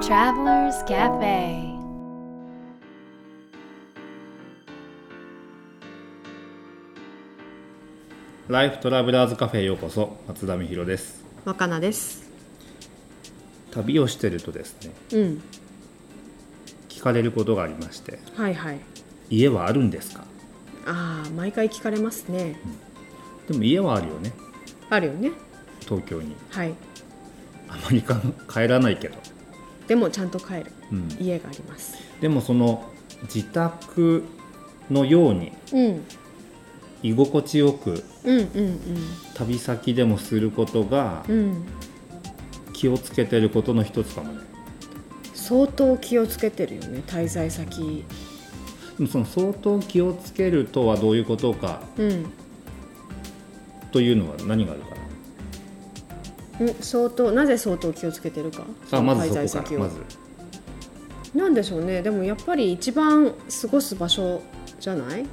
Travelers Cafe. ライフトラベラーズカフェへようこそ松田美弘です。若菜です。旅をしてるとですねうん。聞かれることがありましてはいはい。家はあるんですか？ああ毎回聞かれますね。でも家はあるよね。あるよね。東京に。はい。あまりか帰らないけど、でもちゃんと帰る。うん、家があります。でもその自宅のようにうん。居心地よくうんうん旅先でもすることがうん。うん気をつけてることの一つかもね。相当気をつけてるよね滞在先。その相当気をつけるとはどういうことかうん。というのは何があるかん相当なぜ相当気をつけてるか？あまず滞在そこか先を。らまず。なんでしょうね。でもやっぱり一番過ごす場所じゃない？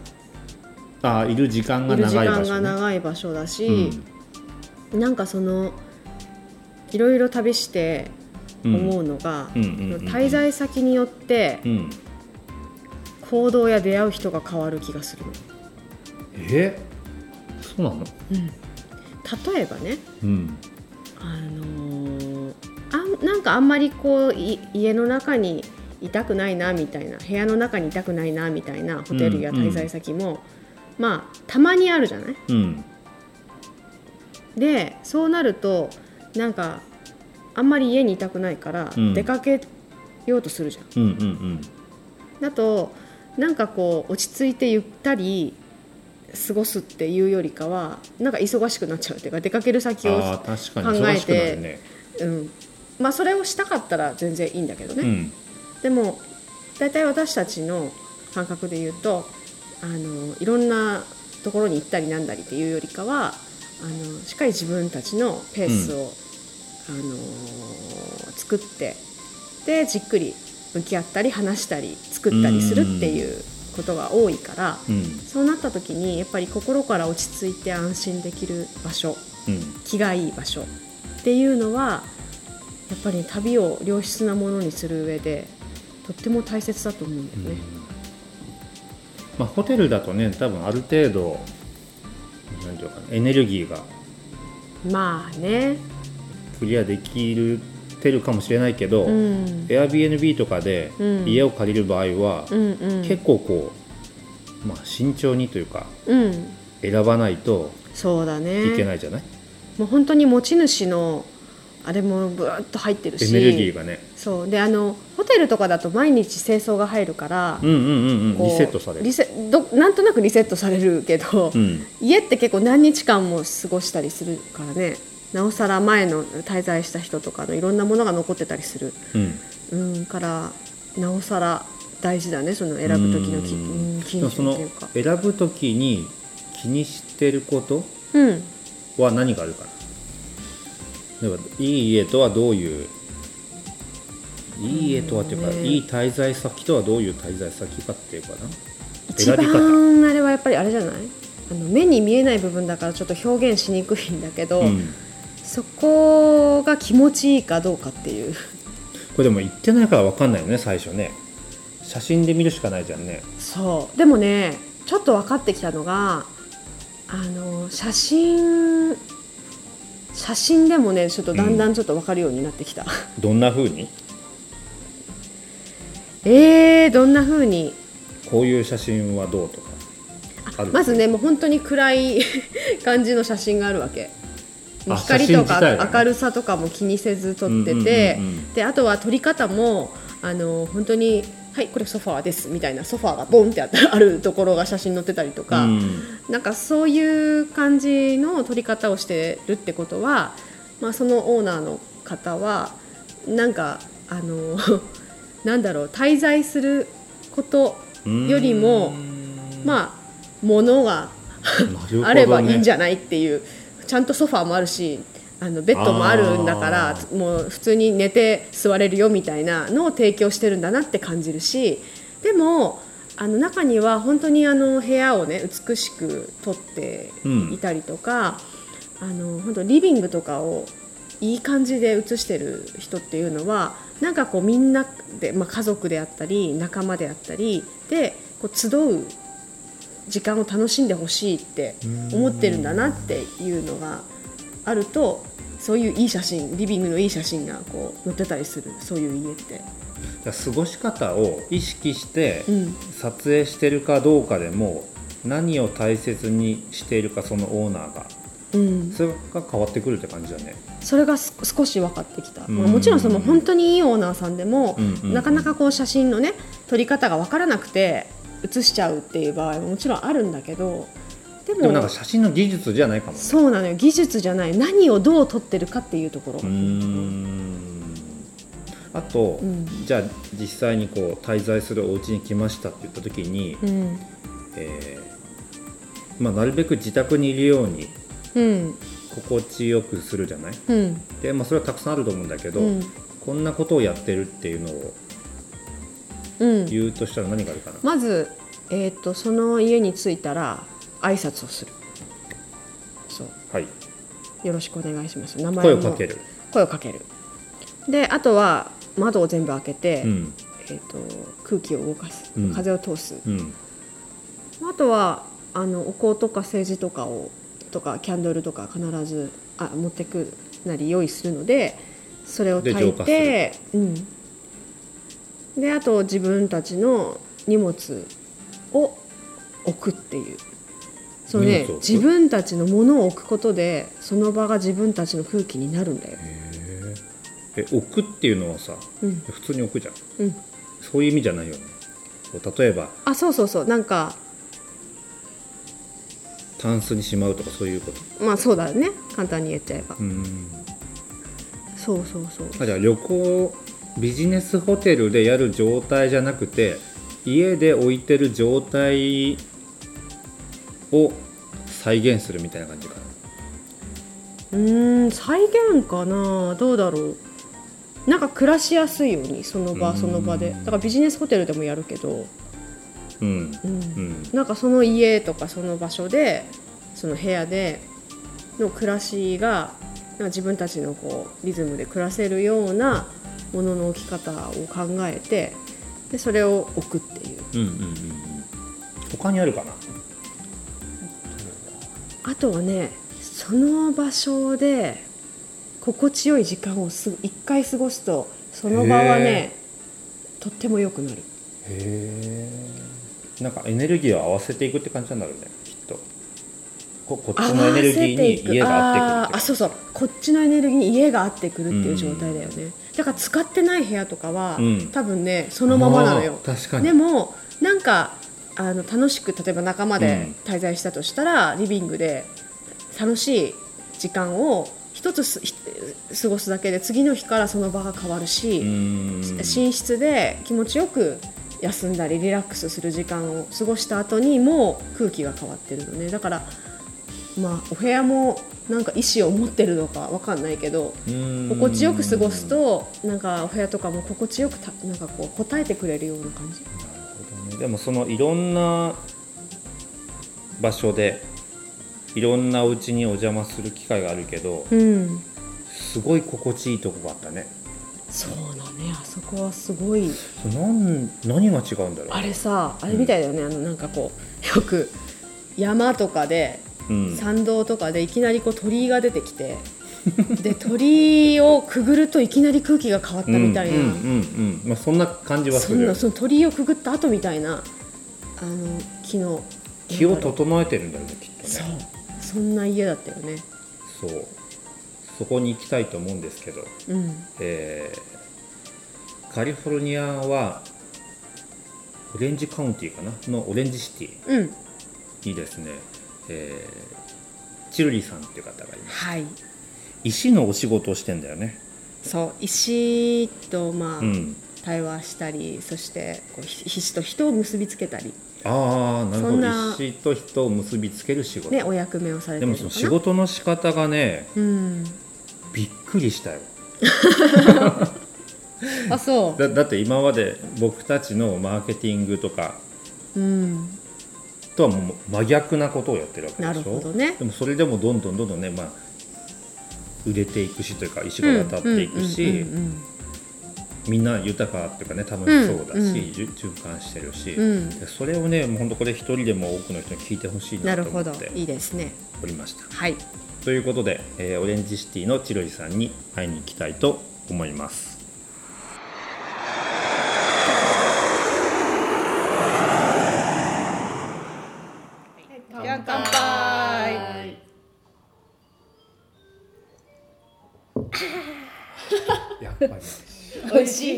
あいる時間がいる時間が長い場所、ね、長い場所だし、なんかそのいろいろ旅して思うのが、うんうんうんうん。滞在先によってうん、うん、行動や出会う人が変わる気がするの。え？そうなの？例えばねうんあのーあんなんかあんまりこうい家の中にいたくないなみたいな部屋の中にいたくないなみたいなホテルや滞在先も、まあたまにあるじゃない？うん。でそうなるとなんかあんまり家にいたくないからうん。出かけようとするじゃん。うんうんうん。だとなんかこう落ち着いてゆったり過ごすっていうよりかはなんか忙しくなっちゃうっていうか出かける先を考えてうん、まあそれをしたかったら全然いいんだけどね、うん。でも大体私たちの感覚で言うとあのいろんなところに行ったりなんだりっていうよりかはあのしっかり自分たちのペースを、あの作ってでじっくり向き合ったり話したり作ったりするっていうことが多いから、うん。そうなった時にやっぱり心から落ち着いて安心できる場所うん。気がいい場所っていうのはやっぱり旅を良質なものにする上でとっても大切だと思うんだよね。まあ、ホテルだとね多分ある程度なんていうかなエネルギーがまあね、クリアできるてるかもしれないけど、うん。Airbnb とかでうん。家を借りる場合は、うんうん、結構こう、まあ、慎重にというかうん、選ばないといけないじゃない、もう本当に持ち主のあれもブーッと入ってるし。エネルギーがね。そう。であのホテルとかだと毎日清掃が入るから、リセットされる。リセどなんとなくリセットされるけど、うん。家って結構何日間も過ごしたりするからねなおさら前の滞在した人とかのいろんなものが残ってたりする、うん。うん、からなおさら大事だねその選ぶ時のきうん。うん基でもその準って。選ぶ時に気にしてることうん。は何があるかな？例えばいい家とはどういう？いい家とはっていうか、うん。ねいい滞在先とはどういう滞在先かっていうかな？一番あれはやっぱりあれじゃない？あの目に見えない部分だからちょっと表現しにくいんだけど、うん、そこが気持ちいいかどうかっていう。これでも言ってないから分かんないよね最初ね。写真で見るしかないじゃんね。そう。でもねちょっと分かってきたのがあの写真写真でもねちょっとだんだんちょっと分かるようになってきた、どんな風に？えー、どんな風に？こういう写真はどうとか。まずねもう本当に暗い 感じの写真があるわけ。あ光とか明るさとかも気にせず撮ってて、うんうんうんうん。であとは撮り方もあの本当に「はいこれソファーです」みたいなソファーがボンってあったあるところが写真載ってたりとか、うん。なんかそういう感じの撮り方をしてるってことは、まあ、そのオーナーの方はなんかあの なんだろう滞在することよりもまあ物がなるほどね。あればいいんじゃないっていうちゃんとソファーもあるしあのベッドもあるんだからもう普通に寝て座れるよみたいなのを提供してるんだなって感じるしでもあの中には本当にあの部屋をね美しく撮っていたりとか、あの本当リビングとかをいい感じで写してる人っていうのはなんかこうみんなで、まあ、家族であったり仲間であったりでこう集う時間を楽しんでほしいって思ってるんだなっていうのがあるとそういういい写真リビングのいい写真がこう載ってたりする。そういう家って。過ごし方を意識してうん。撮影してるかどうかでも何を大切にしているかそのオーナーが。うん、それが変わってくるって感じだね。それがす少し分かってきた、うん。まあ、もちろんその本当にいいオーナーさんでも、なかなかこう写真のね撮り方が分からなくて写しちゃうっていう場合ももちろんあるんだけどでもなんか写真の技術じゃないかもね。そうなのよ。技術じゃない。何をどう撮ってるかっていうところ。あと、うん。じゃあ実際にこう滞在するお家に来ましたって言った時に、うん。えーまあ、なるべく自宅にいるようにうん心地よくするじゃない？うん。で、まあ、それはたくさんあると思うんだけど、うん。こんなことをやってるっていうのをうん言うとしたら何があるかな、まず、えー、とその家に着いたら挨拶をする。そう。はい。よろしくお願いします。名前も。声をかける、声をかける。であとは窓を全部開けて、うん。えー、と空気を動かす、うん。風を通す。うん、あとはあのお香とか政治とかをとかキャンドルとか必ずあ持ってくなり用意するのでそれをで炊いてうん、であと自分たちの荷物を置くっていう。そうね自分たちのものを置くことでその場が自分たちの空気になるんだよ。へええ置くっていうのはさうん。普通に置くじゃん。うん、そういう意味じゃないよね。例えばあそうそうそう。なんかタンスにしまうとかそういうこと？まあそうだね。簡単に言っちゃえば、うん。そうそうそう。あじゃあ旅行ビジネスホテルでやる状態じゃなくて家で置いてる状態を再現するみたいな感じかな。うーん再現かな？どうだろう。なんか暮らしやすいようにその場うん。その場で。だからビジネスホテルでもやるけど、うん。うん。うん。なんかその家とかその場所でその部屋での暮らしが自分たちのこうリズムで暮らせるようなものの置き方を考えてでそれを置くっていう。うんうんうん。うん他にあるかな？あとはねその場所で心地よい時間をすぐ一回過ごすとその場はねとっても良くなる。へえ。んかエネルギーを合わせていくって感じになるねここっちのエネルギーに家が合ってくるあそうそう。こっちのエネルギーに家が合ってくるっていう状態だよね、だから使ってない部屋とかは、うん。多分ねそのままなのよ。あー確かに。でもなんかあの楽しく例えば仲間で滞在したとしたら、リビングで楽しい時間を一つすひ過ごすだけで次の日からその場が変わるし、うん。寝室で気持ちよく休んだりリラックスする時間を過ごした後にもう空気が変わってるのね。だからまあお部屋もなんか意思を持ってるのかわかんないけどうん。心地よく過ごすとなんかお部屋とかも心地よくたなんかこう答えてくれるような感じ。なるほどね。でもそのいろんな場所でいろんなお家にお邪魔する機会があるけどうん。すごい心地いいとこがあったね。そうだね。あそこはすごい。なん何が違うんだろう？あれさあれみたいだよね、あのなんかこうよく山とかでうん参道とかでいきなりこう鳥居が出てきて で鳥居をくぐるといきなり空気が変わったみたいな、うんうんうんうん。まあ、そんな感じはする。そんなその鳥居をくぐった後みたいなあの木の気を整えてるんだよねきっとうそう。ねそんな家だったよね。そう。そこに行きたいと思うんですけど、うん。えーカリフォルニアはオレンジカウンティーかな？のオレンジシティ。うん。にですね、えーチルリーさんっていう方がいます。はい。石のお仕事をしてんだよね。そう石とまあ、うん。対話したりそしてこうひ石と人を結びつけたり。ああなるほど。石と人を結びつける仕事、ねお役目をされてでもるのかな。その仕事の仕方がねうん。びっくりしたよ。あそだだって今まで僕たちのマーケティングとかううんとはもう真逆なことをやってるわけでしょ？なるほどね。でもそれでもどんどんどんどんね、まあ、売れていくしというか石が渡っていくし、みんな豊かっていうかね楽しそうだし、うんうん循環してるし、うん。それをねもう本当これ一人でも多くの人に聞いてほしいななるほど。と思っていいですね。おりました。はい。ということで、えーオレンジシティのチロリさんに会いに行きたいと思います。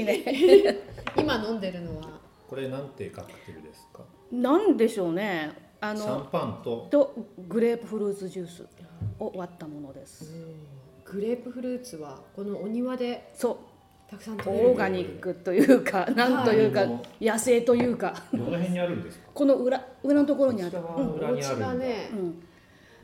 ね。今飲んでるのは？これなんてカクテルですか？なんでしょうね。あシャンのパンと？とグレープフルーツジュースを割ったものです。グレープフルーツはこのお庭でそたくさんオーガニックというかなんというかはい野生というか。どの辺にあるんですか？この裏裏のところにある。こちらは裏にあるんだ。がねうん。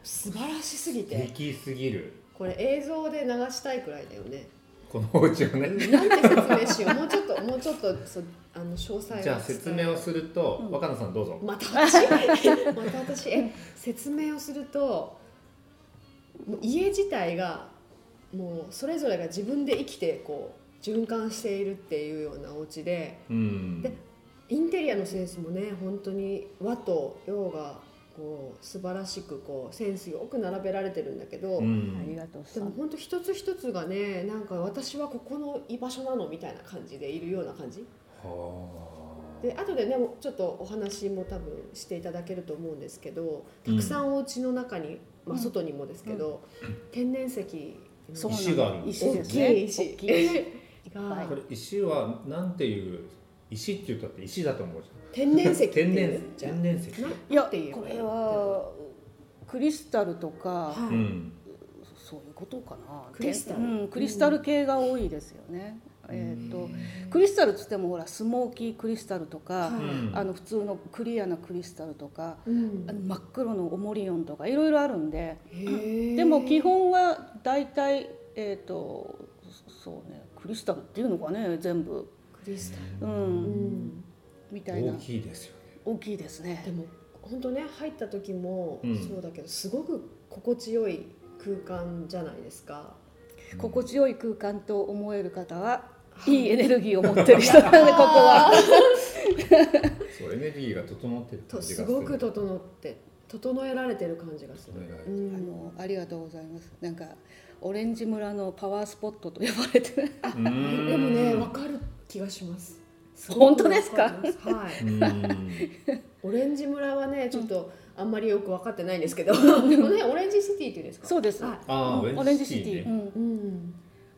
素晴らしすぎてできすぎる。これ映像で流したいくらいだよねこのお家をね。なんて説明しようもうちょっともうちょっとそうあの詳細をじゃあ説明をすると、うん若菜さんどうぞ。また私 また私え説明をするともう家自体がもうそれぞれが自分で生きてこう循環しているっていうようなお家でうん。でインテリアのセンスもね本当に和と洋がこう素晴らしくこうセンスよく並べられてるんだけど、うん。ありがとうでも本当一つ一つがねなんか私はここの居場所なのみたいな感じでいるような感じ。はで後でねもうちょっとお話も多分していただけると思うんですけどたくさんお家の中に、まあ、うん。外にもですけど、天然石石があるんです大きい石大きい石。これ石はなんていう石って言ったって石だと思うじ天然石っていゃん。天然うじゃん天然石。ないやこれはクリスタルとかはい。うん。そういうことかな。クリスタル。うん、クリスタル系が多いですよね、えっ、とクリスタルっつってもほらスモーキークリスタルとか、あの普通のクリアなクリスタルとか、うん。真っ黒のオモリオンとかいろいろあるんで。でも基本は大体えっ、とそうねクリスタルっていうのかね全部う、ん。ん、みたいな。大きいですよね。大きいですね。でも本当ね入った時もうん。そうだけど、すごく心地よい空間じゃないですか。心地よい空間と思える方はい。いエネルギーを持ってる人。なんでここは。そうエネルギーが整ってると感じがすごく整って整えられてる感じがする。うん。あのありがとうございます。なんかオレンジ村のパワースポットと呼ばれて。でもねわかる気がします。本当ですか？はい。うん。オレンジ村はねちょっとあんまりよく分かってないんですけど、このねオレンジシティっていうんですか？そうです。オレンジシティ。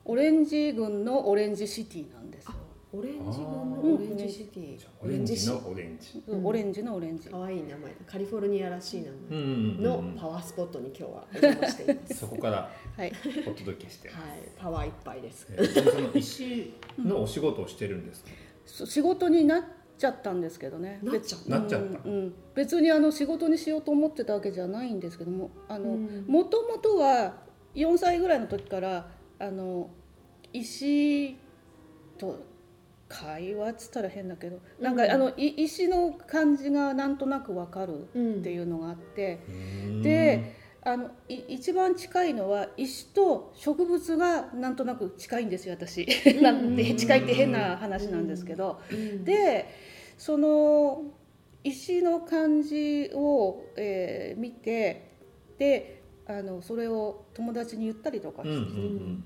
オレンジ郡のオレンジシティなんですよオレンジ軍のオレンジシティ。オレンジのオレンジ。うんオレンジのオレンジ可愛い名前だ。カリフォルニアらしい名前のうんパワースポットに今日はお邪魔しています。そこからはいお届けして。はい、パワーいっぱいです。えその石のお仕事をしてるんですか？そ仕事になっちゃったんですけどねなっちゃった？別なっちゃったうんうん別にあの仕事にしようと思ってたわけじゃないんですけどもあのうんもともとは4歳ぐらいの時からあの石と会話っつったら変だけどなんか、うんあのい石の感じがなんとなくわかるうんっていうのがあって、うん。であのい一番近いのは石と植物がなんとなく近いんですよ私。なんて近いって変な話なんですけど。うん、でその石の感じを、えー見てであのそれを友達に言ったりとかして、ん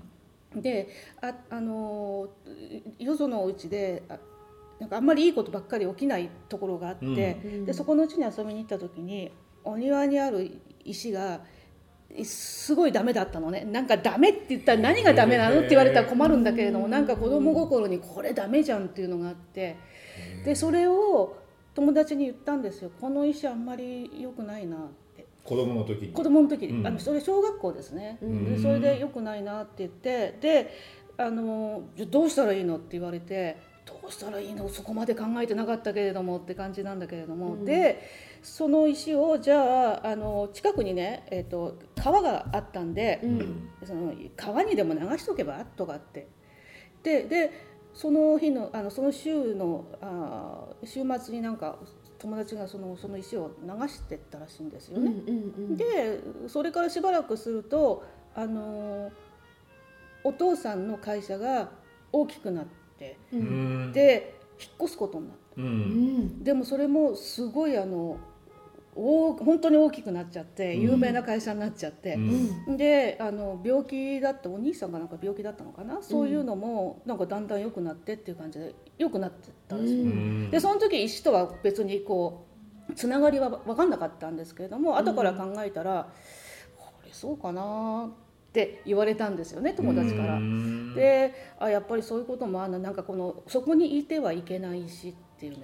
でああのよそのお家であなんかあんまりいいことばっかり起きないところがあって、うん。でそこの家に遊びに行った時にお庭にある石がすごいダメだったのね。なんかダメって言ったら何がダメなのって言われたら困るんだけれどもなんか子供心にこれダメじゃんっていうのがあってでそれを友達に言ったんですよ。この石あんまり良くないな。って子供の時に。子供の時。に、うん。あのそれ小学校ですね、うん。でそれで良くないなって言ってであのじゃあどうしたらいいのって言われてどうしたらいいの？そこまで考えてなかったけれどもって感じなんだけれども、うん。でその石をじゃああの近くにね、えー、と川があったんで、うん。その川にでも流しとけば？とかって。ででその日のあのその週のあー週末になんか友達がそのその石を流してったらしいんですようんうね。んうん、でそれからしばらくするとあのお父さんの会社が大きくなってううん。んで引っ越すことになった。ううんん。でもそれもすごいあの大本当に大きくなっちゃってうん。有名な会社になっちゃって、うん。であの病気だったお兄さんがなんか病気だったのかな、そういうのもなんかだんだん良くなってっていう感じで良くなってったんですよ、うん。でその時石とは別にこうつながりは分かんなかったんですけれども後から考えたら、これそうかなって言われたんですよね友達から。うん。であやっぱりそういうこともあんななんかこのそこにいてはいけない石っていうの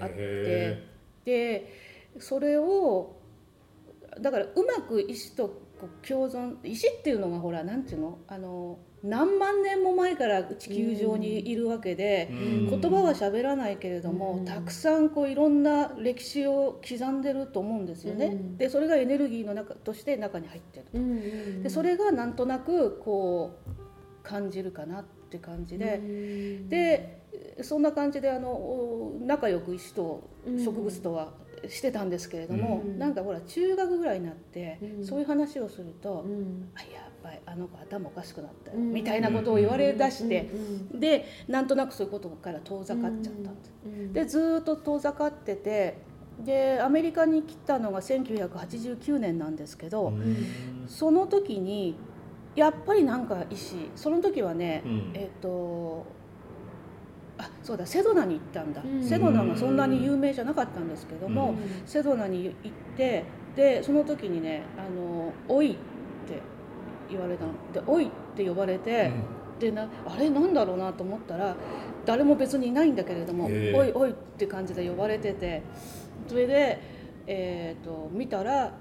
があって。へでそれをだからうまく石と共存石っていうのがほらなんていうの？あの何万年も前から地球上にいるわけで、うん。言葉は喋らないけれども、うん。たくさんこういろんな歴史を刻んでると思うんですよね。うん。でそれがエネルギーの中として中に入ってる。でそれがなんとなくこう感じるかなって感じで、うん。でそんな感じであのお仲良く石とうん植物とはしてたんですけれども、うん。なんかほら中学ぐらいになって、うん。そういう話をすると、うん。あやっぱりあの子頭おかしくなったよ、うん。みたいなことを言われだして、うん。でなんとなくそういうことから遠ざかっちゃったんです。うん。でずーっと遠ざかっててでアメリカに来たのが1989年なんですけど、うん。その時にやっぱりなんか石その時はね、うん。えっ、とあそうだセドナに行ったんだ、うん。セドナがそんなに有名じゃなかったんですけども、セドナに行ってでその時にね「あのおい」って言われたの。で「おい」って呼ばれて、でなあれなんだろうなと思ったら誰も別にいないんだけれども「へえ。おいおい」って感じで呼ばれててそれで、えー、と見たら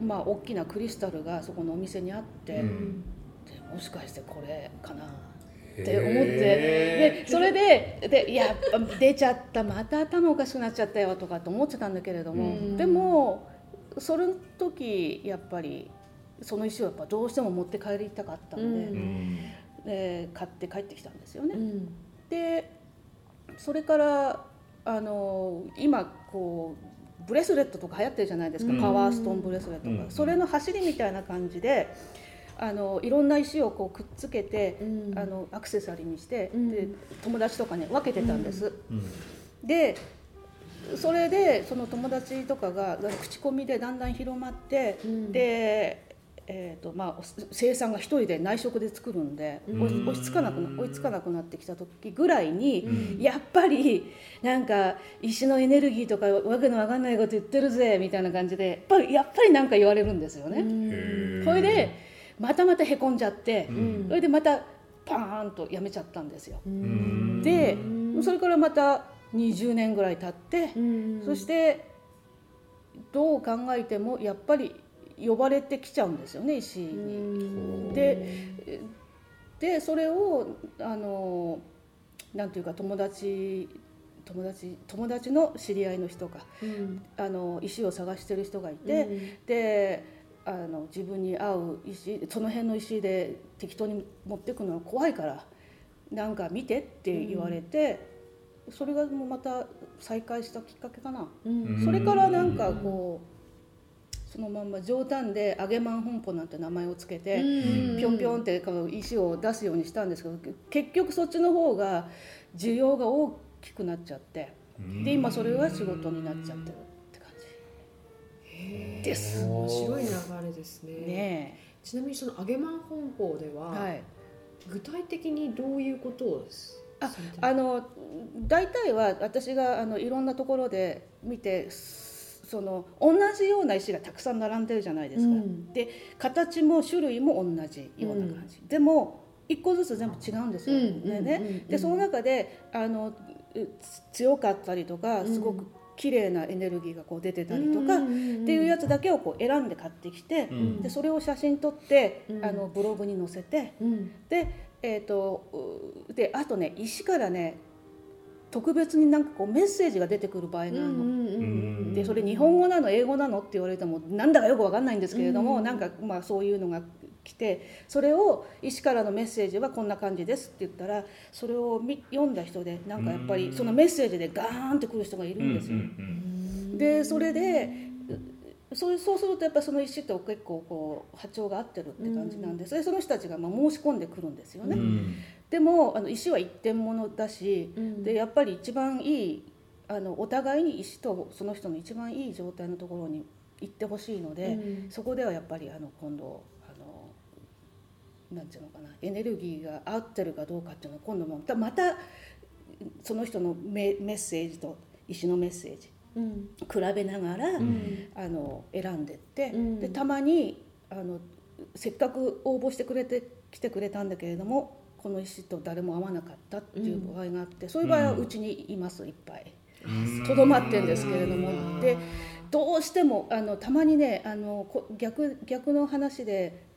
まあ大きなクリスタルがそこのお店にあって、うん。でもしかしてこれかな。へって思って。へでそれででやっぱ出ちゃったまた頭おかしくなっちゃったよとかと思ってたんだけれども、うん。でもその時やっぱりその石をやっぱどうしても持って帰りたかったので,、うんうん。で買って帰ってきたんですよね。うん。でそれからあの今こうブレスレットとか流行ってるじゃないですか、うん。パワーストーンブレスレットとか、うん。それの走りみたいな感じであのいろんな石をこうくっつけて、うん。あのアクセサリーにして、うん。で友達とかね分けてたんです。うん。でそれでその友達とかが口コミでだんだん広まって、うん。で、えーとまあ、お生産が一人で内職で作るんで、うん。追いつかなくな追いつかなくなってきた時ぐらいに、うん。やっぱりなんか石のエネルギーとかわけのわかんないこと言ってるぜみたいな感じでやっぱりやっぱりなんか言われるんですよね。それでまたまたへこんじゃって、うん。それでまたパーンとやめちゃったんですよ。うん。でうんそれからまた20年ぐらい経って、うん。そしてどう考えてもやっぱり呼ばれてきちゃうんですよね石うに。ん。ででそれをあのなんていうか友達友達友達の知り合いの人がうん。あの石を探してる人がいて、であの自分に合う石その辺の石で適当に持ってくのは怖いからなんか見てって言われて、それがもうまた再開したきっかけかな。うん。それからなんかこうそのまんま冗談で「揚げまん本舗」なんて名前をつけて、うん。ぴょんぴょんって石を出すようにしたんですけど結局そっちの方が需要が大きくなっちゃって。で今それが仕事になっちゃってるです。面白い流れですね。ねちなみにその揚げまん本舗でえは、はい、具体的にどういうことをああの大体は私があのいろんなところで見てその同じような石がたくさん並んでるじゃないですか。うん。で形も種類も同じような感じ、でも一個ずつ全部違うんですよ。うんでねうんうんでその中であの強かったりとかすごく綺麗なエネルギーがこう出てたりとか、っていうやつだけをこう選んで買ってきて、うん。でそれを写真撮って、うん。あのブログに載せてうん。で,、えー、とうであとね石からね特別になんかこうメッセージが出てくる場合があるの。んでそれ日本語なの英語なのって言われてもなんだかよく分かんないんですけれども、うん。なんかまあそういうのが来てそれを石からのメッセージはこんな感じですって言ったらそれを見読んだ人でなんかやっぱりそのメッセージでガーンってくる人がいるんですよ。でそれでそうそうするとやっぱりその石と結構こう波長が合ってるって感じなんで、それでその人たちがまあ申し込んでくるんですよね。うん。でもあの石は一点物だし、うん。でやっぱり一番いいあのお互いに石とその人の一番いい状態のところに行ってほしいので、うん。そこではやっぱりあの今度なんていうのかなエネルギーが合ってるかどうかっていうのは今度もまたその人のメメッセージと石のメッセージうん。比べながら、ん。あの選んでって、うん。でたまにあのせっかく応募してくれて来てくれたんだけれどもこの石と誰も合わなかったっていう場合があって、そういう場合はうちにいますいっぱい。とどまってんですけれどもでどうしてもあのたまにねあのこ逆逆の話で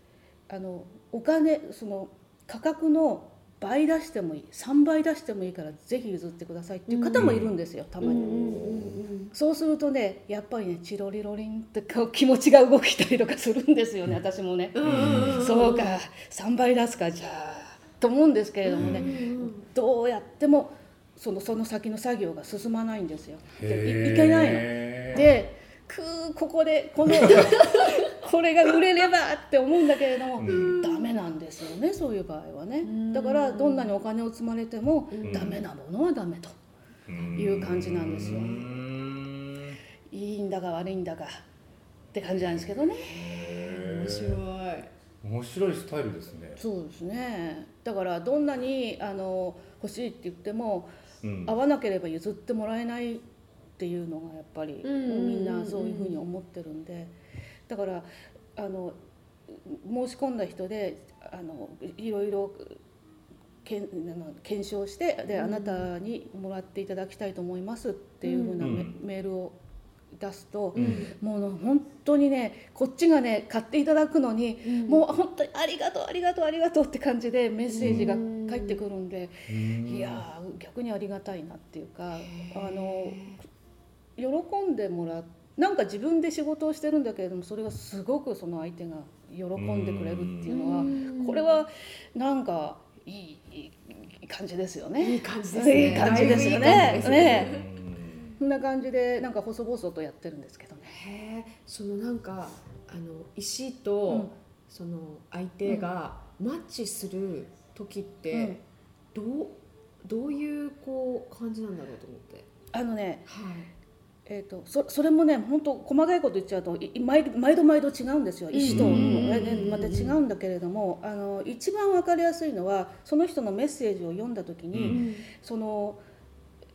あのお金その価格の倍出してもいい3倍出してもいいからぜひ譲ってくださいっていう方もいるんですよ、たまに。うんそうするとねやっぱりねチロリロリンってこう気持ちが動いたりとかするんですよね私もね、そうか3倍出すかじゃあと思うんですけれどもね、どうやってもそのその先の作業が進まないんですよ。でいいけないの。でくーここでこの これが売れればって思うんだけれども、うん。ダメなんですよねそういう場合はね。ん。だからどんなにお金を積まれても、ん。ダメなものはダメという感じなんですよ。うんいいんだか悪いんだかって感じなんですけどね。面白い。面白いスタイルですね。そうですね。だからどんなにあの欲しいって言ってもうん。合わなければ譲ってもらえないっていうのがやっぱりうんうんうんうん。みんなそういうふうに思ってるんでだからあの申し込んだ人であのいろいろけんあの検証してで、あなたにもらっていただきたいと思いますっていうふうなメ,、うん。メールを出すと、うん。もう本当にねこっちがね買っていただくのに、うん。もう本当にありがとうありがとうありがとうって感じでメッセージが返ってくるんで、いやー逆にありがたいなっていうかあの喜んでもらうなんか自分で仕事をしてるんだけれどもそれがすごくその相手が喜んでくれるっていうのはうん。これはなんかいいいい感じですよね。いい感じですね。いい感じですよだいぶいね。こんな感じでなんか細々とやってるんですけどね。そのなんかあの石うん。とその相手がマッチする時ってどうどういうこう感じなんだろうと思って。あのねはいえー、とそそれもね本当細かいこと言っちゃうと毎毎度毎度違うんですよ。石と、うん。ねまた違うんだけれどもあの一番分かりやすいのはその人のメッセージを読んだ時に、うん。その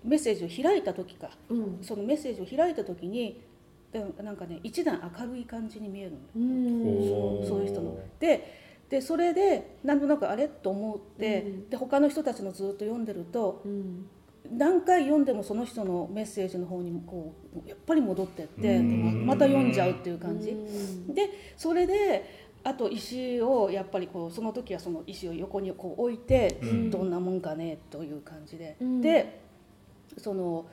メッセージを開いた時か。うん。そのメッセージを開いた時にでなんかね一段明るい感じに見えるのうそういう人の。ででそれでなんとなくあれ？と思って、うん。で他の人たちのずっと読んでるとうん何回読んでもその人のメッセージの方にもこうやっぱり戻ってってうん。ままた読んじゃうっていう感じ。うん。でそれであと石をやっぱりこうその時はその石を横にこう置いてうん。どんなもんかねという感じで。うん。でその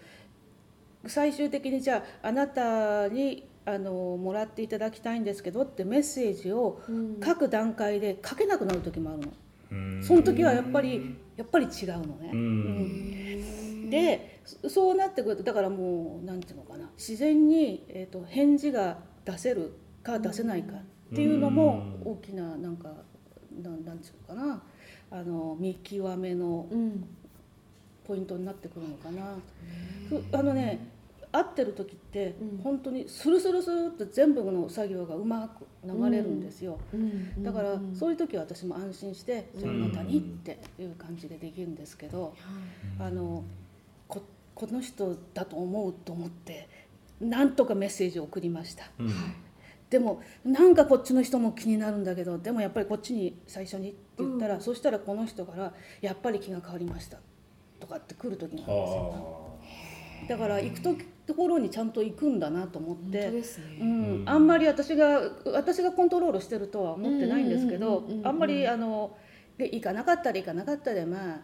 最終的にじゃああなたにあのもらっていただきたいんですけどってメッセージをうん。書く段階で書けなくなる時もあるの。うん。その時はやっぱりやっぱり違うのね。うん。うんでそそうなってくるとだからもうなんていうのかな。自然に、えー、と返事が出せるか出せないかっていうのもうん。大きななんかなんなんていうのかな。あの見極めのうん。ポイントになってくるのかな。ふあのね合ってる時ってうん。本当にスルスルスルって全部の作業がうまく流れるんですよ。うん。だからうん。そういう時は私も安心して「じゃああなたに」っていう感じでできるんですけどあのここの人だと思うと思ってなんとかメッセージを送りました。うん。でもなんかこっちの人も気になるんだけどでもやっぱりこっちに最初にって言ったら、そしたらこの人から「やっぱり気が変わりました」とかって来る時があるんですよ。はだから行くとところにちゃんと行くんだなと思って。ね。うん、あんまり私が私がコントロールしてるとは思ってないんですけどうんうんうんうんうんあんまりあので行かなかったら行かなかったでまあ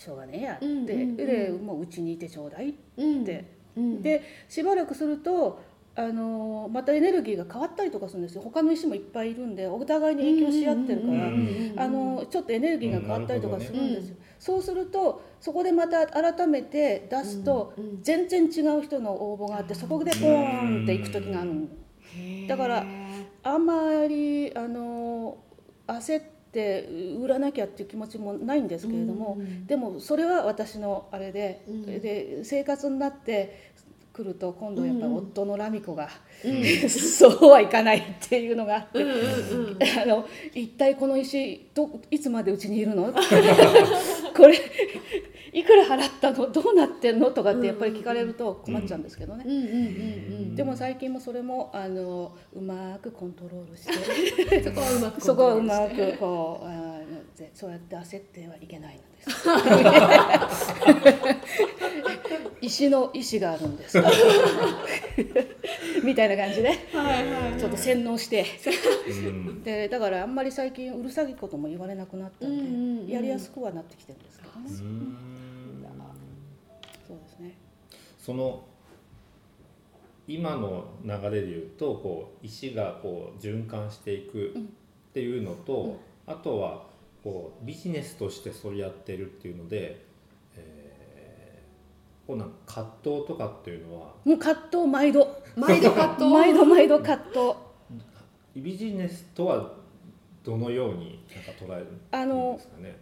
しょうがねえやって、うんうんうん。でもううちにいてちょうだいっうんて、うん。でしばらくするとあのまたエネルギーが変わったりとかするんですよ。他の石もいっぱいいるんでお互いに影響し合ってるから。あのちょっとエネルギーが変わったりとかするんですよ、そうするとそこでまた改めて出すと、うんうん。全然違う人の応募があってそこでポーンっていく時があるの。だからあんまりあの焦って売らなきゃっていう気持ちもないんですけれども、でもそれは私のあれで,、で生活になってくると今度やっぱり夫のラミ子が、そうはいかないっていうのがあって、あの一体この石どいつまでうちにいるの これいくら払ったの？どうなってんの？とかってやっぱり聞かれると困っちゃうんですけどね。でも最近もそれもあの うまくコントロールして。そこはうまくそこはうまくこうあそうやって焦ってはいけないのです。石の石があるんです。みたいな感じで、ちょっと洗脳して、うん。でだからあんまり最近うるさいことも言われなくなったんで、ん。やりやすくはなってきてるんですけどね。うんそうですね。その今の流れで言うとこう石がこう循環していくっていうのと、あとはこうビジネスとしてそれやってるっていうので、えーこうなんか葛藤とかっていうのはもう葛藤毎度、毎度葛藤？毎度毎度葛藤。ビジネスとはどのようになんか捉えるあのんですかね？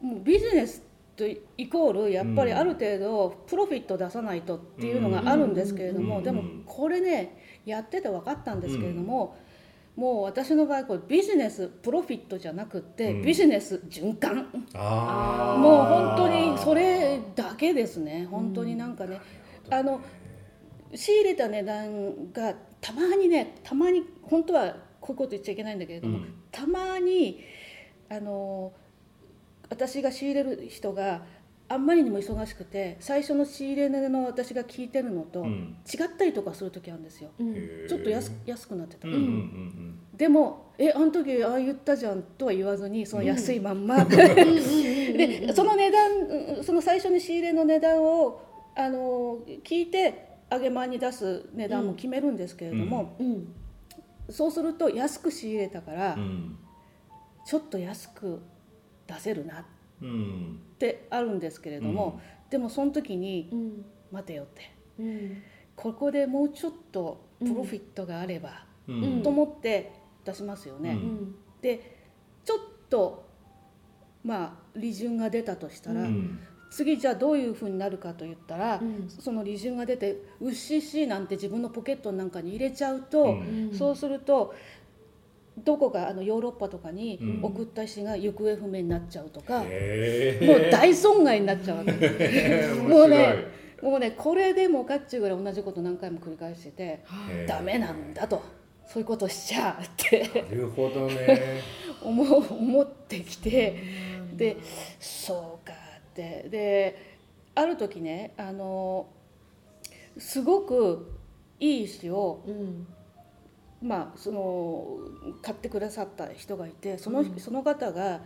もうビジネスとイコールやっぱりある程度プロフィット出さないとっていうのがあるんですけれども、うん。でもこれねやってて分かったんですけれども、もう私の場合これビジネスプロフィットじゃなくって、うん。ビジネス循環。あー。もう本当にそれだけですね。本当になんかね、あの仕入れた値段がたまにねたまに本当はこういうこと言っちゃいけないんだけれども、うん。たまにあの私が仕入れる人があんまりにも忙しくて最初の仕入れ値の私が聞いてるのとうん。違ったりとかする時あるんですよ、うん。ちょっと安安くなってた、うんうんうんでも「えあの時ああ言ったじゃん」とは言わずにその安いまんま、でその値段うんその最初に仕入れの値段をあの聞いて上げ間に出す値段も決めるんですけれども、うん。そうすると安く仕入れたから、うん。ちょっと安く出せるなっうんてあるんですけれども、でもその時にうん「待てよ」って。うん。ここでもうちょっとプロフィットがあれば、うん。うんと思って出しますよね。うん。でちょっとまあ利潤が出たとしたら、うん。次じゃあどういうふうになるかと言ったら、うん。その利潤が出てうっしっしなんて自分のポケットなんかに入れちゃうと、うん。そうするとどこかあのヨーロッパとかにうん。送った石が行方不明になっちゃうとか、へー。もう大損害になっちゃうわけ。もうね面もうねこれでもかっちゅうぐらい同じこと何回も繰り返しててダメなんだと。そういうことしちゃって。なるほどね。思う思ってきて。でそうかって。である時ねあのすごくいい石をうんまあ、その買ってくださった人がいてその,、その方が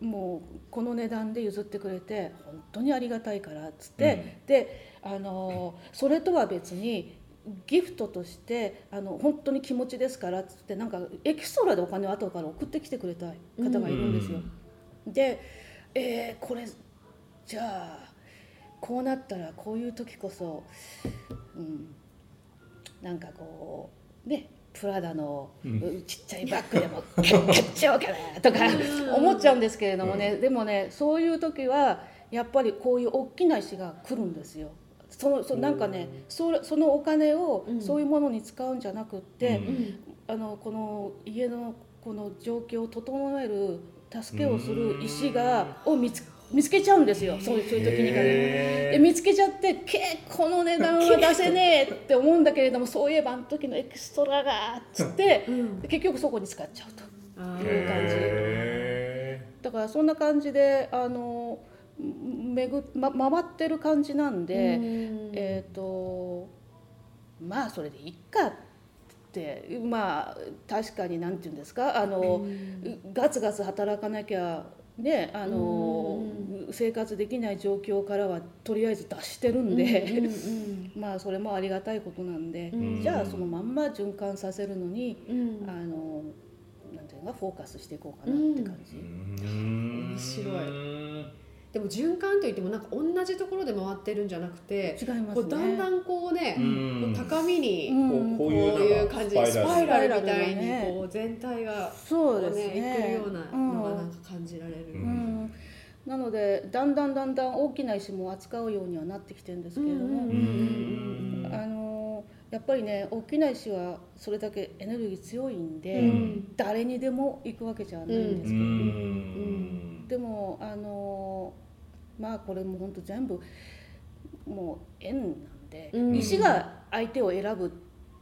もうこの値段で譲ってくれて本当にありがたいからっつって、であのそれとは別にギフトとしてあの本当に気持ちですからっつってなんかエキストラでお金を後から送ってきてくれた方がいるんですよ。で、えーこれじゃあこうなったらこういう時こそ、うん、なんかこうねプラダのうん。ちっちゃいバッグでも買っちゃおうかなとか思っちゃうんですけれどもね、でもねそういう時はやっぱりこういう大きな石が来るんですよ。そのそなんかねそれそのお金をうん。そういうものに使うんじゃなくって、うん。あのこの家のこの状況を整える助けをする石がを見つ見つけちゃうんですよ。そういうそういう時に限りへー。で見つけちゃって「けこの値段は出せねえ」って思うんだけれどもそういえばあの時のエキストラがっつってうん。で結局そこに使っちゃうと。あいう感じ。へだからそんな感じであのめぐ、ま、回ってる感じなんで、うん。えっ、とまあそれでいっかってまあ確かになんて言うんですかあの、ガツガツ働かなきゃねあの、生活できない状況からはとりあえず脱してるんで、うんうん まあそれもありがたいことなんで、うん。じゃあそのまんま循環させるのに、うん。あのなんていうのかフォーカスしていこうかなって感じ。面面白でも循環といってもなんか同じところで回ってるんじゃなくて違いますね。こうだんだんこうね、うん。こう高みにうん。こういういう感じでスパイラルみたいにねこう全体がそうですね。ねいってるようなのがなんか感じられる。ううん。なのでだんだんだんだん大きな石も扱うようにはなってきてるんですけれども、うん。うんあのやっぱりね大きな石はそれだけエネルギー強いんで、うん。誰にでも行くわけじゃないんですうけど、まあこれも本当全部もう縁なんで、うん。石が相手を選ぶ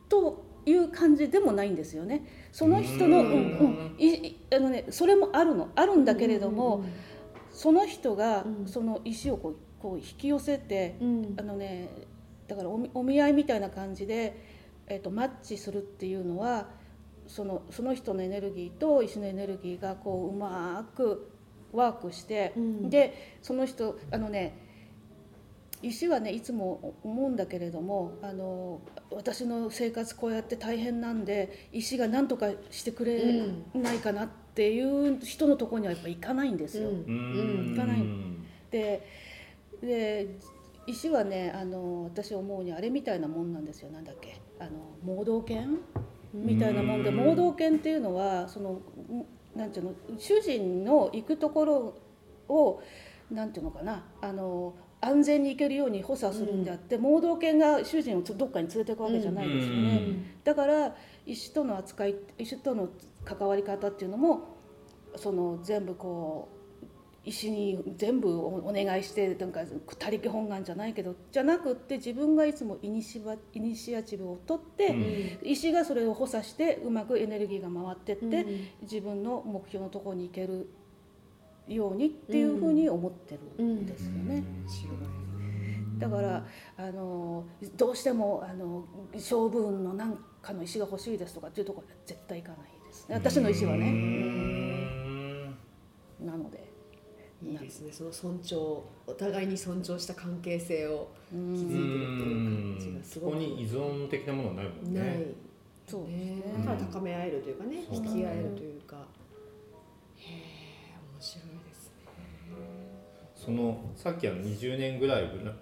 という感じでもないんですよね。その人の、ううんんうん。いいあのね、それもあるの。あるんだけれども、その人がうん。その石をこうこう引き寄せて、うん。あのねだからお見お見合いみたいな感じで、えっとマッチするっていうのはそのその人のエネルギーと石のエネルギーがこううまくワークして、うん。でその人あのね石はねいつも思うんだけれどもあの私の生活こうやって大変なんで石が何とかしてくれないかなっていう人のところにはやっぱ行かないんですよ。うん。行かない。でで石はねあの私思うにあれみたいなもんなんですよ。なんだっけ。あの盲導犬みたいなもんでうん。盲導犬っていうのはそのんなんていうの主人の行くところをなんていうのかなあの安全に行けるように補佐するんであって、盲導犬が主人をどっかに連れていくわけじゃないですよね。だから石との扱い石との関わり方っていうのもその全部こう石に全部おお願いしてなんか他力本願じゃないけどじゃなくって自分がいつもイニシバイニシアチブを取って、うん。石がそれを補佐してうまくエネルギーが回ってって、うん。自分の目標のところに行けるようにっていうふうに思ってるんですよね。だからあのどうしてもあの勝負運の何かの石が欲しいですとかっていうところは絶対行かないですね。私の石はうね。ん。なのでいいですね。その尊重お互いに尊重した関係性をう築いんてるっていう感じがすごく。そこに依存的なものはないもんね。ない、そうですね。ね。だから高め合えるというかね引き合えるというか。へえ面白いですね。そのさっきあの20年ぐらいブラ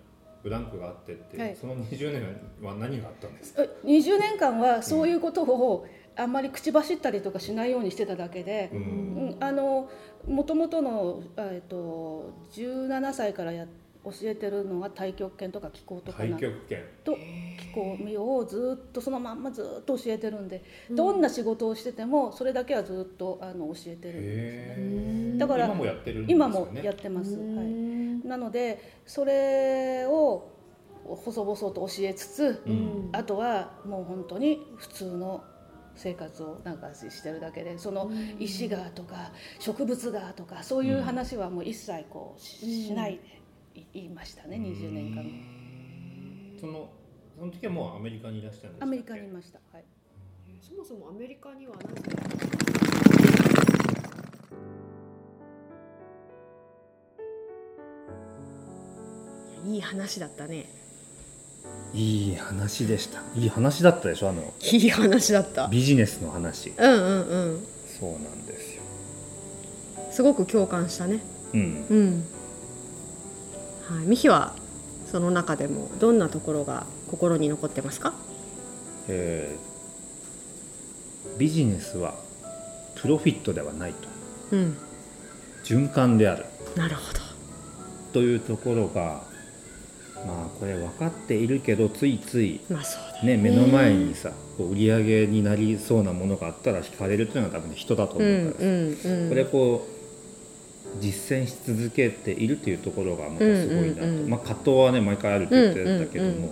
ブランクがあってって、はい。その20年は何があったんですか、え20年間はそういうことをあんまり口走ったりとかしないようにしてただけでう、うんん、あの元々の、えっと17歳からや教えてるのは太極拳とか気功とか太な極拳。と気功をずっとそのまんまずっと教えてるんで、どんな仕事をしててもそれだけはずっとあの教えてるんですね。だから今もやってるんですよ今ねもやってます。うはい。んなのでそれを細々と教えつつ、うん。あとはもう本当に普通の生活をなんかしてるだけでその石がとか植物がとかそういう話はもう一切こうし,、うんないでい言いましたね20年間。そのその時はもうアメリカにいらっしゃるんですか？アメリカにいました、はい、そもそもアメリカにはなぜいい話だったねいい話でした。いい話だったでしょ？あのいい話だった。ビジネスの話。うんうんうん。そうなんですよ。すごく共感したね。うん。うん。はい。ミヒはその中でもどんなところが心に残ってますか？えービジネスはプロフィットではないと。うん。循環である。なるほど。というところがまあこれ分かっているけどついついまあそうだね。目の前にさこう売り上げになりそうなものがあったら惹かれるというのは多分人だと思うんうから、うんうん。これこう実践し続けているというところがまたすごいなと、うんうんうん。まあ葛藤はね毎回あるって言ってたけども、うんうんうん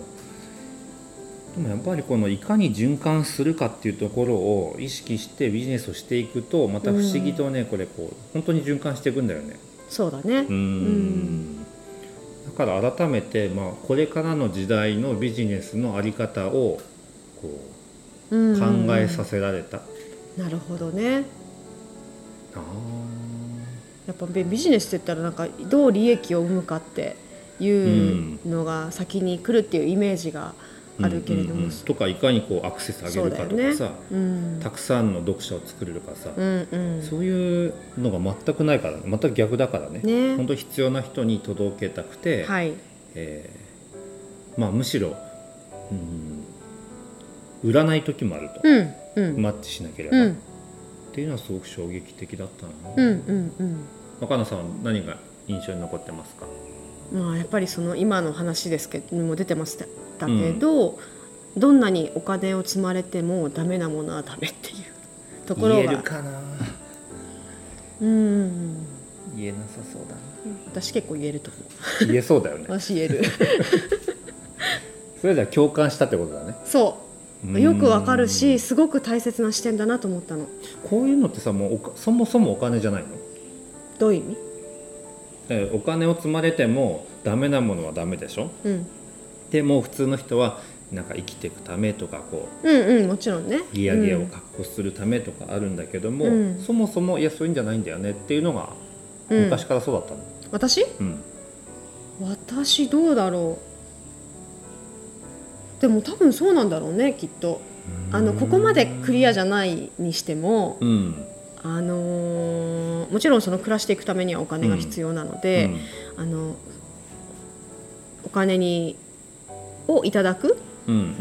でもやっぱりこのいかに循環するかっていうところを意識してビジネスをしていくとまた不思議とね、これこう本当に循環していくんだよね。そうだね。うんだから改めて、まあ、これからの時代のビジネスの在り方をこううん考えさせられた、なるほどね。あ。やっぱビビジネスって言ったらなんかどう利益を生むかっていうのが先に来るっていうイメージがーあるけれども、うんうんうん。とかいかにこうアクセス上げるかとかさ、うん。たくさんの読者を作れるかさ、うんうん。そういうのが全くないから全く逆だからね。ね。本当必要な人に届けたくて、はい。えーまあ、むしろ、うん、売らない時もあると、うんうん。マッチしなければ、うん。っていうのはすごく衝撃的だったな、うんうんうん。若菜さんは何が印象に残ってますか？まあやっぱりその今の話ですけども出てましたけど、どんなにお金を積まれてもダメなものはダメっていうところ言えるがかな。うんうんうん。言えなさそうだな。私結構言えると思う。言えそうだよね。私言える。それじゃ共感したってことだね。そう。よくわかるしすごく大切な視点だなと思ったの。こういうのってさもうそもそもお金じゃないの？どういう意味？えお金を積まれてもダメなものはダメでしょ？うんでも普通の人はなんか生きていくためとかこうんうんもちろんね。う利上げをうん確保するためとかあるんだけども、うん。そもそもいやそういうんじゃないんだよねっていうのがうん。昔からそうだったの、私？うん。私どうだろう。でも多分そうなんだろうねきっと。あのここまでクリアじゃないにしてもうん。あのーもちろんその暮らしていくためにはお金が必要なので、あのお金にをいただく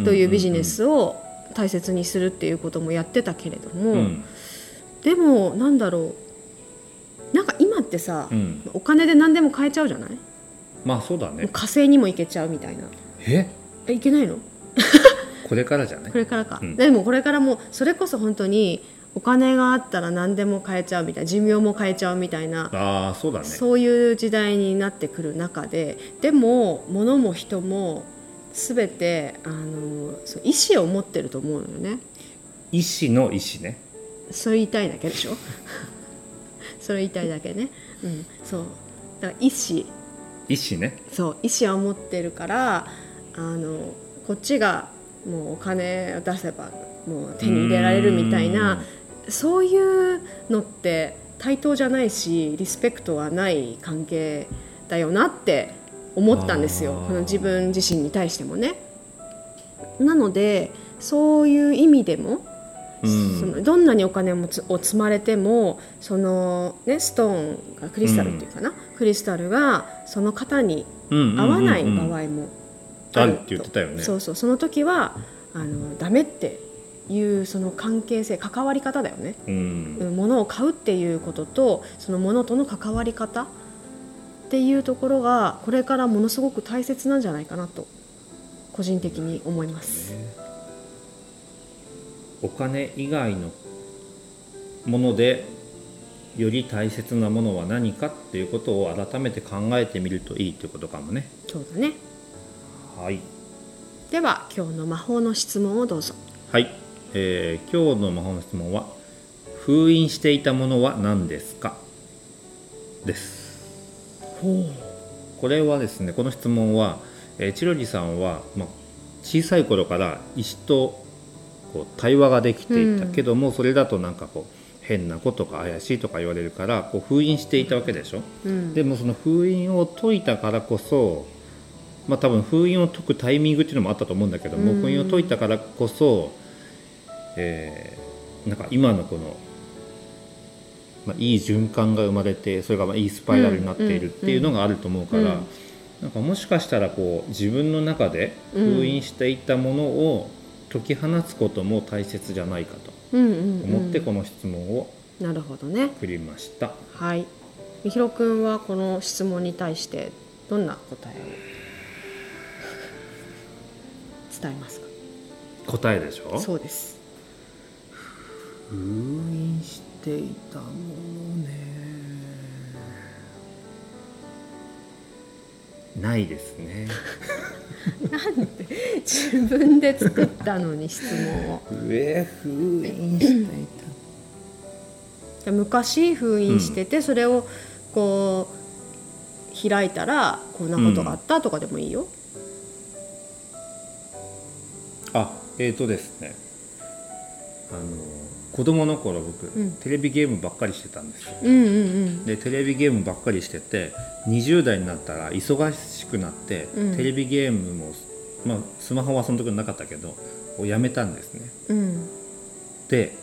というビジネスを大切にするっていうこともやってたけれども、うん。でもなんだろう。なんか今ってさ、うん。お金で何でも買えちゃうじゃない？まあそうだね。火星にも行けちゃうみたいな。え？え行けないの？これからじゃない？これからか、うん。でもこれからもそれこそ本当にお金があったら何でも買えちゃうみたいな寿命も買えちゃうみたいなああそうだね。そういう時代になってくる中ででも物も人も全てあのそう意思を持ってると思うのよね。意思の意思ね。それ言いたいだけでしょ？それ言いたいだけね、うん、そう。だから意思意思ね。そう意思は持ってるからあのこっちがもうお金を出せばもう手に入れられるみたいなそういうのって対等じゃないしリスペクトはない関係だよなって思ったんですよ。自分自身に対してもね。なのでそういう意味でも、うん。そのどんなにお金もつを積まれてもその、ね、ストーンがクリスタルっていうかな、クリスタルがその方にうん合わないうん。うんうん場合もあるって言ってたよね。そうそう。その時はあのダメっていうその関係性関わり方だよね、うん。うん物を買うっていうこととその物との関わり方っていうところがこれからものすごく大切なんじゃないかなと個人的に思います。お金以外のものでより大切なものは何かっていうことを改めて考えてみるといいということかもね。そうだね。はい。では今日の魔法の質問をどうぞ。はい、えー今日の魔法の質問は封印していたものは何ですか？ですこれはですねこの質問は、えー、チロリさんは、まあ、小さい頃から石とこう対話ができていたけども、それだとなんかこう変なことか怪しいとか言われるからこう封印していたわけでしょ、うん。でもその封印を解いたからこそまあ多分封印を解くタイミングっていうのもあったと思うんだけども、うん。封印を解いたからこそ、えーなんか今のこの、まあ、いい循環が生まれてそれがまあいいスパイラルになっているっていうのがあると思うから、うん。なんかもしかしたらこう自分の中で封印していたものを解き放つことも大切じゃないかと思ってこの質問をなるほどね。送りました。はい。みひろくんはこの質問に対してどんな答えを伝えますか？答えでしょ？そうです。封印していたものね。ないですね。自分で作ったのに質問を。上封印していじゃあ昔封印してて、それをこう開いたらこんなことがあったとかでもいいよ、たあえーとですね。あの子供の頃僕、うん。テレビゲームばっかりしてたんですよ。うん、うんうん。でテレビゲームばっかりしてて20代になったら忙しくなって、うん。テレビゲームも、まあ、スマホはその時なかったけどをやめたんですね。うん。で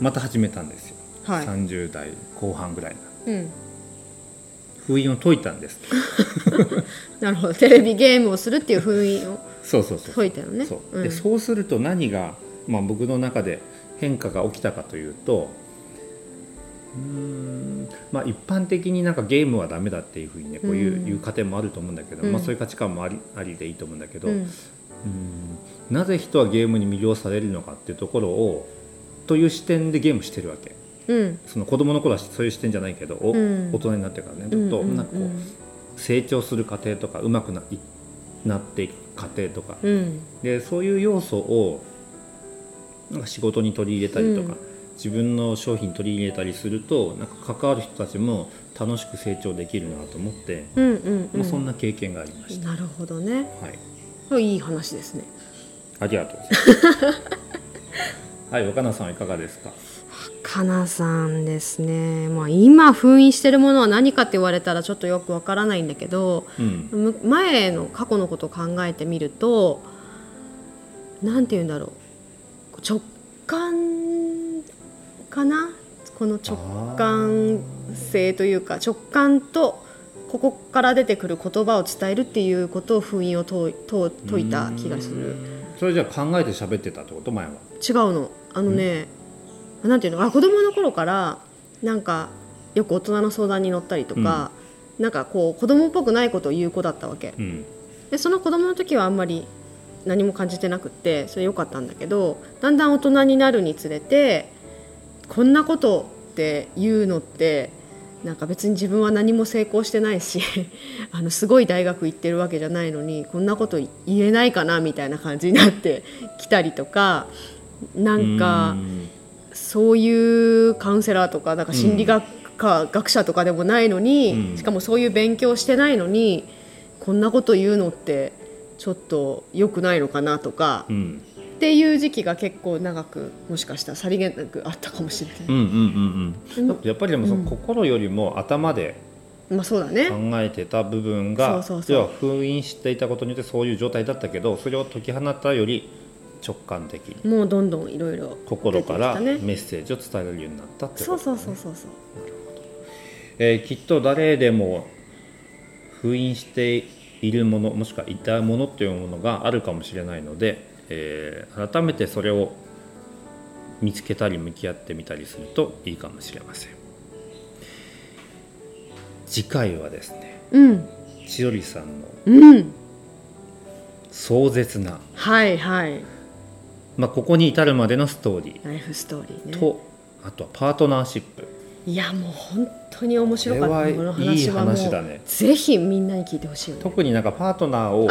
また始めたんですよ、はい、30代後半ぐらいのうん、封印を解いたんです。なるほど。テレビゲームをするっていう封印をそうそうそう解いたよね。そう。うん。でそうすると何が、まあ、僕の中で変化が起きたかというとうーんまあ一般的になんかゲームはダメだっていうふうにねこういう,、うんいう家庭もあると思うんだけど、うん。まあ、そういう価値観もありありでいいと思うんだけど、ううんんなぜ人はゲームに魅了されるのかっていうところをという視点でゲームしてるわけ。うん。その子供の頃はそういう視点じゃないけど、おうん。大人になってからねうんどっとなんかこう、うん成長する過程とか上手くなっていく過程とか、うん。でそういう要素をなんか仕事に取り入れたりとか、うん。自分の商品に取り入れたりするとなんか関わる人たちも楽しく成長できるなと思って、うんうんまあ、そんな経験がありました、なるほどね。はい、いい話ですね。ありがとうございます。はい若菜さんはいかがですか？かなさんですね、まあ、今封印してるものは何かって言われたらちょっとよくわからないんだけどうん。む前の過去のことを考えてみるとなんて言うんだろう直感かな？この直感性というか直感とここから出てくる言葉を伝えるっていうことを封印を解い解解いた気がする。それじゃあ考えて喋ってたってこと？前は。違うの。あのね、なんていうの？あ子供の頃からなんかよく大人の相談に乗ったりとか、なんかこう子供っぽくないことを言う子だったわけ。うん。でその子供の時はあんまり何も感じてなくってそれ良かったんだけどだんだん大人になるにつれてこんなことって言うのってなんか別に自分は何も成功してないし あのすごい大学行ってるわけじゃないのにこんなこと言えないかなみたいな感じになって きたりとかなんかうんそういうカウンセラーとかなんか心理学科学者とかでもないのに、うん。しかもそういう勉強してないのにこんなこと言うのってちょっと良くないのかなとか、うん。っていう時期が結構長くもしかしたらさりげなくあったかもしれない。うんうんうんうん。うんやっぱりでもそのうん。心よりも頭でまあそうだね。考えてた部分が要は封印していたことによってそういう状態だったけどそれを解き放ったより直感的にもうどんどんいろいろ心からメッセージを伝えられるようになったってことそうそうそうそうそう。えーきっと誰でも封印しているものもしくはいたものっていうものがあるかもしれないので、えー改めてそれを見つけたり向き合ってみたりするといいかもしれません。次回はですねうん。千織さんのうん。壮絶な、はいはい。まあ、ここに至るまでのストーリライフストーリーね。ーと、あとはパートナーシップいやもう本当に面白かった。この話はもういい話だね。ぜひみんなに聞いてほしい。よね特になんかパートナーを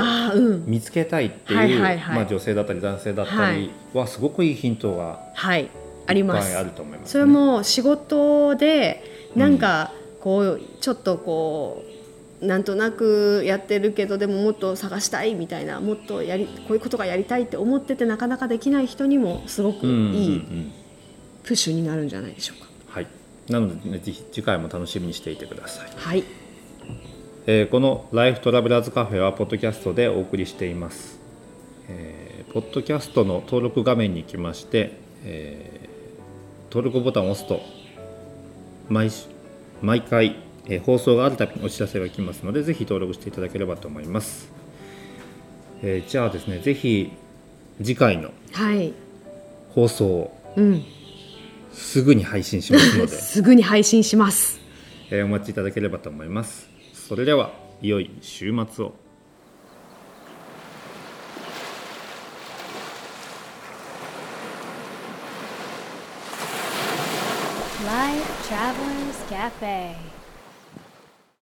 見つけたいっていう、まあ、女性だったり男性だったりはすごくいいヒントがはい。あります。あると思います、ね、それも仕事でなんかこうちょっとこうなんとなくやってるけどでももっと探したいみたいなもっとやりこういうことがやりたいって思っててなかなかできない人にもすごくいいプッシュになるんじゃないでしょうか。はいなので、ね、ぜひ次回も楽しみにしていてください、はい、えーこの「ライフトラベラーズカフェ」はポッドキャストでお送りしています、えーポッドキャストの登録画面に行きまして、えー登録ボタンを押すと毎週毎回、えー放送があるたびにお知らせが来ますのでぜひ登録していただければと思います、えーじゃあですねぜひ次回のはい、放送をうん、すぐに配信しますので、すぐに配信します。えーお待ちいただければと思いますそれでは良い週末を Life Travelers Cafe.